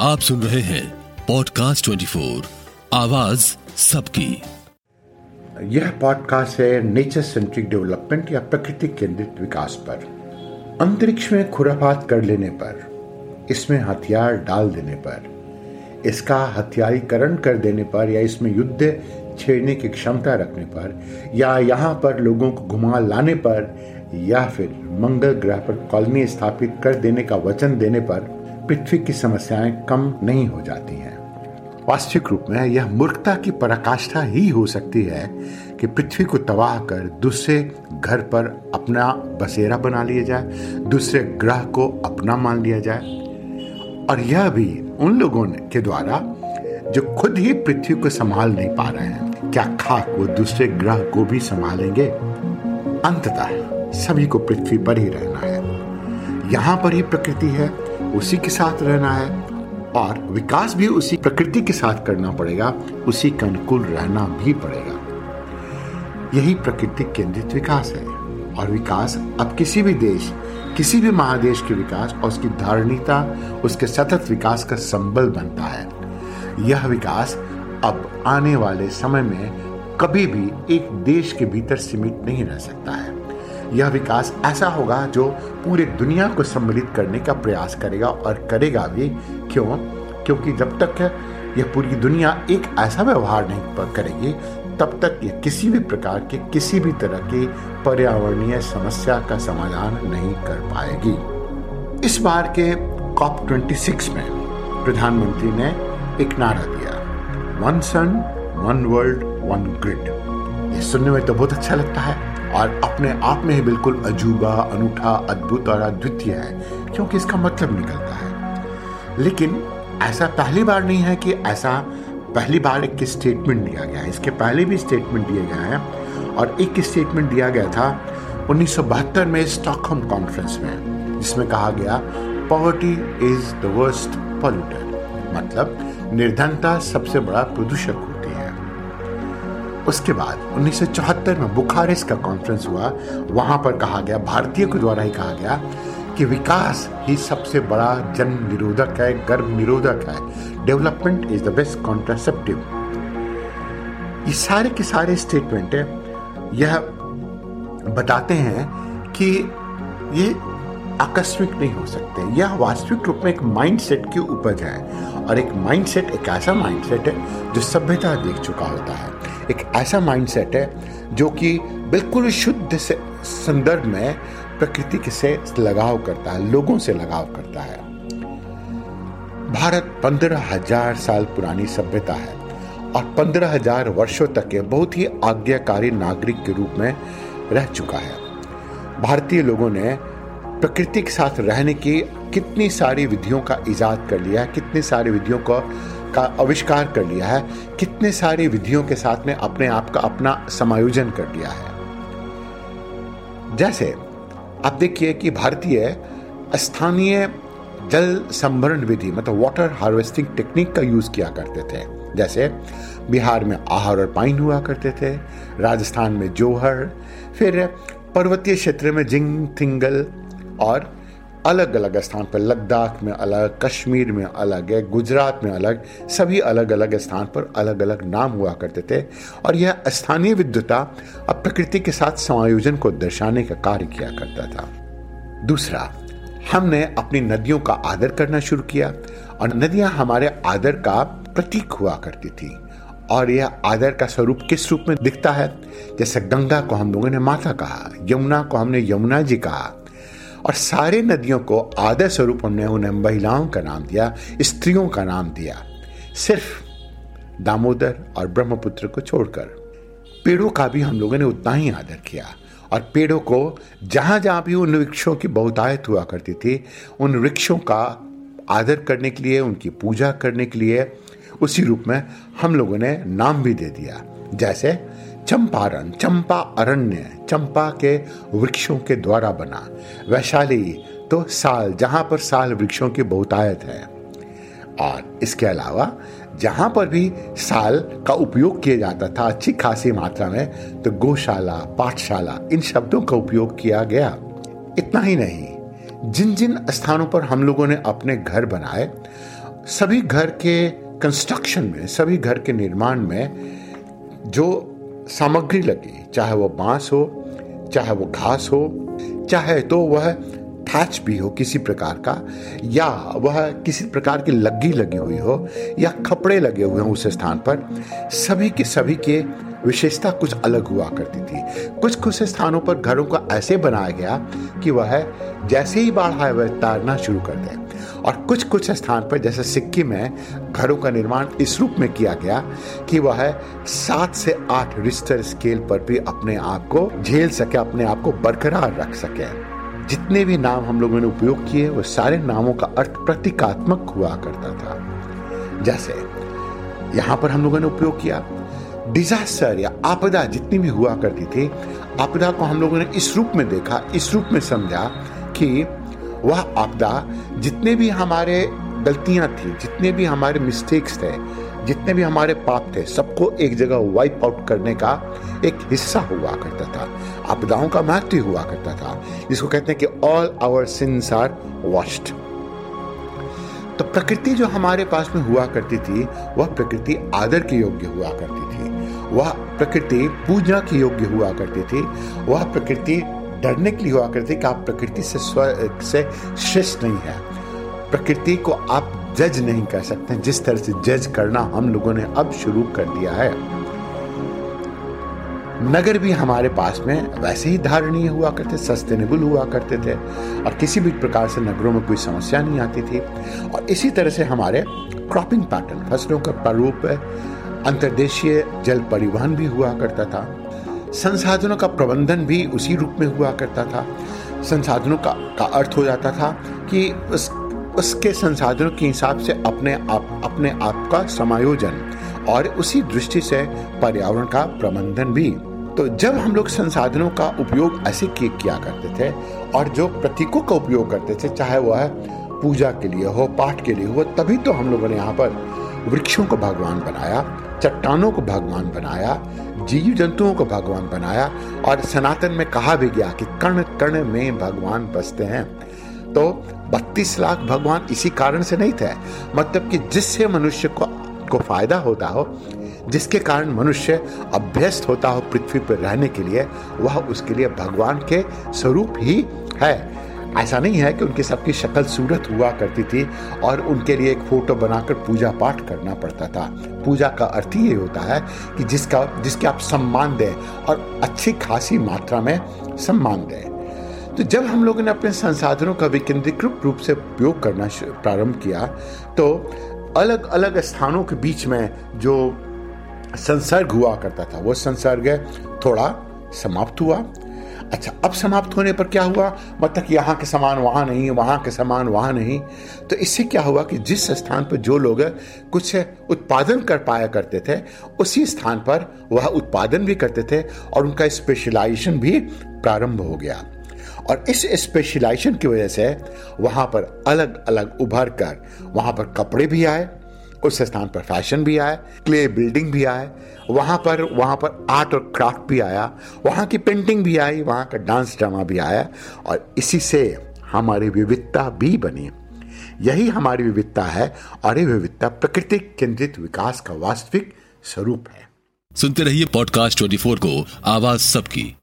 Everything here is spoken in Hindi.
आप सुन रहे हैं पॉडकास्ट 24 आवाज़ सबकी। यह पॉडकास्ट है नेचर सेंट्रिक डेवलपमेंट या प्रकृति केंद्रित विकास पर। अंतरिक्ष में खुरापात कर लेने पर, इसमें हथियार डाल देने पर, इसका हथियारीकरण कर देने पर या इसमें युद्ध छेड़ने की क्षमता रखने पर, या यहाँ पर लोगों को घुमा लाने पर, या फिर मंगल ग्रह पर कॉलोनी स्थापित कर देने का वचन देने पर पृथ्वी की समस्याएँ कम नहीं हो जाती हैं। वास्तविक रूप में यह मूर्खता की पराकाष्ठा ही हो सकती है कि पृथ्वी को तबाह कर दूसरे घर पर अपना बसेरा बना लिया जाए, दूसरे ग्रह को अपना मान लिया जाए। और यह भी उन लोगों के द्वारा जो खुद ही पृथ्वी को संभाल नहीं पा रहे हैं। क्या खाक वो दूसरे ग्रह को भी संभालेंगे? अंततः सभी को पृथ्वी पर ही रहना है। यहाँ पर ही प्रकृति है। उसी के साथ रहना है और विकास भी उसी प्रकृति के साथ करना पड़ेगा, उसी के अनुकूल रहना भी पड़ेगा। यही प्रकृति केंद्रित विकास है और विकास अब किसी भी देश, किसी भी महादेश के विकास और उसकी धारणीता उसके सतत विकास का संबल बनता है। यह विकास अब आने वाले समय में कभी भी एक देश के भीतर सीमित नहीं रह सकता है। यह विकास ऐसा होगा जो पूरे दुनिया को सम्मिलित करने का प्रयास करेगा और करेगा भी। क्यों? क्योंकि जब तक यह पूरी दुनिया एक ऐसा व्यवहार नहीं करेगी, तब तक यह किसी भी प्रकार के, किसी भी तरह की पर्यावरणीय समस्या का समाधान नहीं कर पाएगी। इस बार के कॉप 26 में प्रधानमंत्री ने एक नारा दिया। One sun, one world, one grid. ये सुनने में तो बहुत अच्छा लगता है। और अपने आप में ही बिल्कुल अजूबा, अनूठा, अद्भुत और अद्वितीय है, क्योंकि इसका मतलब निकलता है। लेकिन ऐसा पहली बार नहीं है कि ऐसा पहली बार एक स्टेटमेंट दिया गया है। इसके पहले भी स्टेटमेंट दिए गए हैं और एक स्टेटमेंट दिया गया था उन्नीस सौ बहत्तर में स्टॉकहोम कॉन्फ्रेंस में, जिसमें कहा गया poverty is the worst polluter मतलब निर्धनता सबसे बड़ा प्रदूषक उसके बाद 1974 में बुखारेस्ट का कॉन्फ्रेंस हुआ। वहाँ पर कहा गया, भारतीय के द्वारा ही कहा गया कि विकास ही सबसे बड़ा जन्म निरोधक है गर्भ निरोधक है। Development is the best contraceptive ये सारे के सारे स्टेटमेंट यह बताते हैं कि ये आकस्मिक नहीं हो सकते। यह वास्तविक रूप में एक माइंडसेट की उपज है। और एक माइंडसेट एक ऐसा माइंडसेट है जो सभ्यता देख चुका होता है। एक ऐसा माइंडसेट है जो कि बिल्कुल शुद्ध से, संदर्भ में प्रकृति से लगाव करता है, लोगों से लगाव करता है। भारत पंद्रह हज़ार साल पुरानी सभ्यता है और पंद्रह हज़ार वर्षों तक के बहुत ही आज्ञाकारी नागरिक के रूप में रह चुका है। भारतीय लोगों ने प्रकृति के साथ रहने की कितनी सारी विधियों का इजाद कर लिया कितनी सारी विधियों को का आविष्कार कर लिया है, कितने सारी विधियों के साथ में अपने आप का अपना समायोजन कर लिया है। जैसे, आप देखिए कि भारतीय स्थानीय जल संभरण विधि मतलब वाटर हार्वेस्टिंग टेक्निक का यूज़ किया करते थे। जैसे, बिहार में आहर और पाइन हुआ करते थे, राजस्थान में जोहर, फिर पर्वतीय क्षेत्र में जिंग, थिंगल और अलग अलग स्थान पर, लद्दाख में अलग, कश्मीर में अलग है गुजरात में अलग, सभी अलग अलग स्थान पर अलग अलग नाम हुआ करते थे। और यह स्थानीय विद्युता अब प्रकृति के साथ समायोजन को दर्शाने का कार्य किया करता था। दूसरा, हमने अपनी नदियों का आदर करना शुरू किया और नदियाँ हमारे आदर का प्रतीक हुआ करती थी। और यह आदर का स्वरूप किस रूप में दिखता है? जैसे गंगा को हम लोगों ने माता कहा, यमुना को हमने यमुना जी कहा और सारे नदियों को आदर स्वरूप हमने उन्हें महिलाओं का नाम दिया, स्त्रियों का नाम दिया, सिर्फ़ दामोदर और ब्रह्मपुत्र को छोड़कर। पेड़ों का भी हम लोगों ने उतना ही आदर किया और पेड़ों को जहाँ जहाँ भी उन वृक्षों की बहुतायत हुआ करती थी, उन वृक्षों का आदर करने के लिए, उनकी पूजा करने के लिए, उसी रूप में हम लोगों ने नाम भी दे दिया। जैसे चंपारण, चंपा अरण्य, चंपा के वृक्षों के द्वारा बना। वैशाली तो साल, जहाँ पर साल वृक्षों की बहुतायत है। और इसके अलावा, जहाँ पर भी साल का उपयोग किया जाता था अच्छी खासी मात्रा में तो गौशाला, पाठशाला, इन शब्दों का उपयोग किया गया। इतना ही नहीं जिन जिन स्थानों पर हम लोगों ने अपने घर बनाए, सभी घर के कंस्ट्रक्शन में, सभी घर के निर्माण में, जो सामग्री लगी, चाहे वो बाँस हो, चाहे वो घास हो, चाहे तो वह थैच भी हो किसी प्रकार का, या वह किसी प्रकार की लग्गी लगी हुई हो, या कपड़े लगे हुए हों उस स्थान पर, सभी के सभी के विशेषता कुछ अलग हुआ करती थी। कुछ कुछ स्थानों पर घरों को ऐसे बनाया गया कि वह जैसे ही बाढ़ आए, वह तैरना शुरू कर दे। और कुछ कुछ स्थान पर, जैसे सिक्किम में, घरों का निर्माण इस रूप में किया गया कि वह सात से आठ रिश्तर स्केल पर भी अपने आप को झेल सके, अपने आप को बरकरार रख सके। जितने भी नाम हम लोगों ने उपयोग किए, वो सारे नामों का अर्थ प्रतीकात्मक हुआ करता था। जैसे, यहाँ पर हम लोगों ने उपयोग किया, डिजास्टर या आपदा जितनी भी हुआ करती थी, आपदा को हम लोगों ने इस रूप में देखा, इस रूप में समझा कि वह आपदा जितने भी हमारे गलतियाँ थी, जितने भी हमारे मिस्टेक्स थे, जितने भी हमारे पाप थे, सबको एक जगह वाइप आउट करने का एक हिस्सा हुआ करता था। आपदाओं का महत्व हुआ करता था, जिसको कहते हैं कि all our sins are washed तो प्रकृति जो हमारे पास में हुआ करती थी, वह प्रकृति आदर के योग्य हुआ करती थी। वह प्रकृति पूजा के योग्य हुआ करती थी। वह प्रकृति डरने के लिए हुआ करती कि आप प्रकृति से स्व, से श्रेष्ठ नहीं है। प्रकृति को आप जज नहीं कर सकते। जिस तरह से जज करना हम लोगों ने अब शुरू कर दिया है। नगर भी हमारे पास में वैसे ही धारणीय हुआ करते सस्टेनेबल हुआ करते थे। और किसी भी प्रकार से नगरों में कोई समस्या नहीं आती थी। और इसी तरह से हमारे क्रॉपिंग पैटर्न फ़सलों का प्रारूप, अंतर्देशीय जल परिवहन भी हुआ करता था। संसाधनों का प्रबंधन भी उसी रूप में हुआ करता था। संसाधनों का, का अर्थ हो जाता था कि उस उसके संसाधनों के हिसाब से अपने आप अपने आप का समायोजन और उसी दृष्टि से पर्यावरण का प्रबंधन भी। तो जब हम लोग संसाधनों का उपयोग ऐसे किया करते थे और जो प्रतीकों का उपयोग करते थे चाहे वह पूजा के लिए हो पाठ के लिए हो तभी तो हम लोगों ने यहाँ पर वृक्षों को भगवान बनाया, चट्टानों को भगवान बनाया, जीव जंतुओं को भगवान बनाया और सनातन में कहा भी गया कि कर्ण कर्ण में भगवान बसते हैं। तो 32 लाख भगवान इसी कारण से नहीं थे मतलब कि जिससे मनुष्य को को फ़ायदा होता हो, जिसके कारण मनुष्य अभ्यस्त होता हो पृथ्वी पर रहने के लिए, वह उसके लिए भगवान के स्वरूप ही है। ऐसा नहीं है कि उनकी सबकी शक्ल सूरत हुआ करती थी और उनके लिए एक फ़ोटो बनाकर पूजा पाठ करना पड़ता था। पूजा का अर्थ ही ये होता है कि जिसका, जिसके आप सम्मान दें और अच्छी खासी मात्रा में सम्मान दें। तो जब हम लोगों ने अपने संसाधनों का विकेंद्रीकृत रूप से उपयोग करना प्रारंभ किया तो अलग अलग स्थानों के बीच में जो संसर्ग हुआ करता था, वो संसर्ग थोड़ा समाप्त हुआ अच्छा अब समाप्त होने पर क्या हुआ? मतलब कि यहाँ के समान वहाँ नहीं, वहाँ के समान वहाँ नहीं। तो इससे क्या हुआ कि जिस स्थान पर जो लोग कुछ उत्पादन कर पाया करते थे, उसी स्थान पर वह उत्पादन भी करते थे और उनका स्पेशलाइजेशन भी प्रारंभ हो गया। और इस स्पेशलाइजेशन की वजह से वहाँ पर अलग अलग उभर कर वहाँ पर कपड़े भी आए उस स्थान पर फ़ैशन भी आया, क्ले बिल्डिंग भी आए वहाँ पर वहाँ पर आर्ट और क्राफ्ट भी आया, वहाँ की पेंटिंग भी आई, वहाँ का डांस ड्रामा भी आया, और इसी से हमारी विविधता भी बनी। यही हमारी विविधता है, और ये विविधता प्रकृति केंद्रित विकास का वास्तविक स्वरूप है। सुनते रहिए पॉडकास्ट 24 को, आवाज़ सबकी।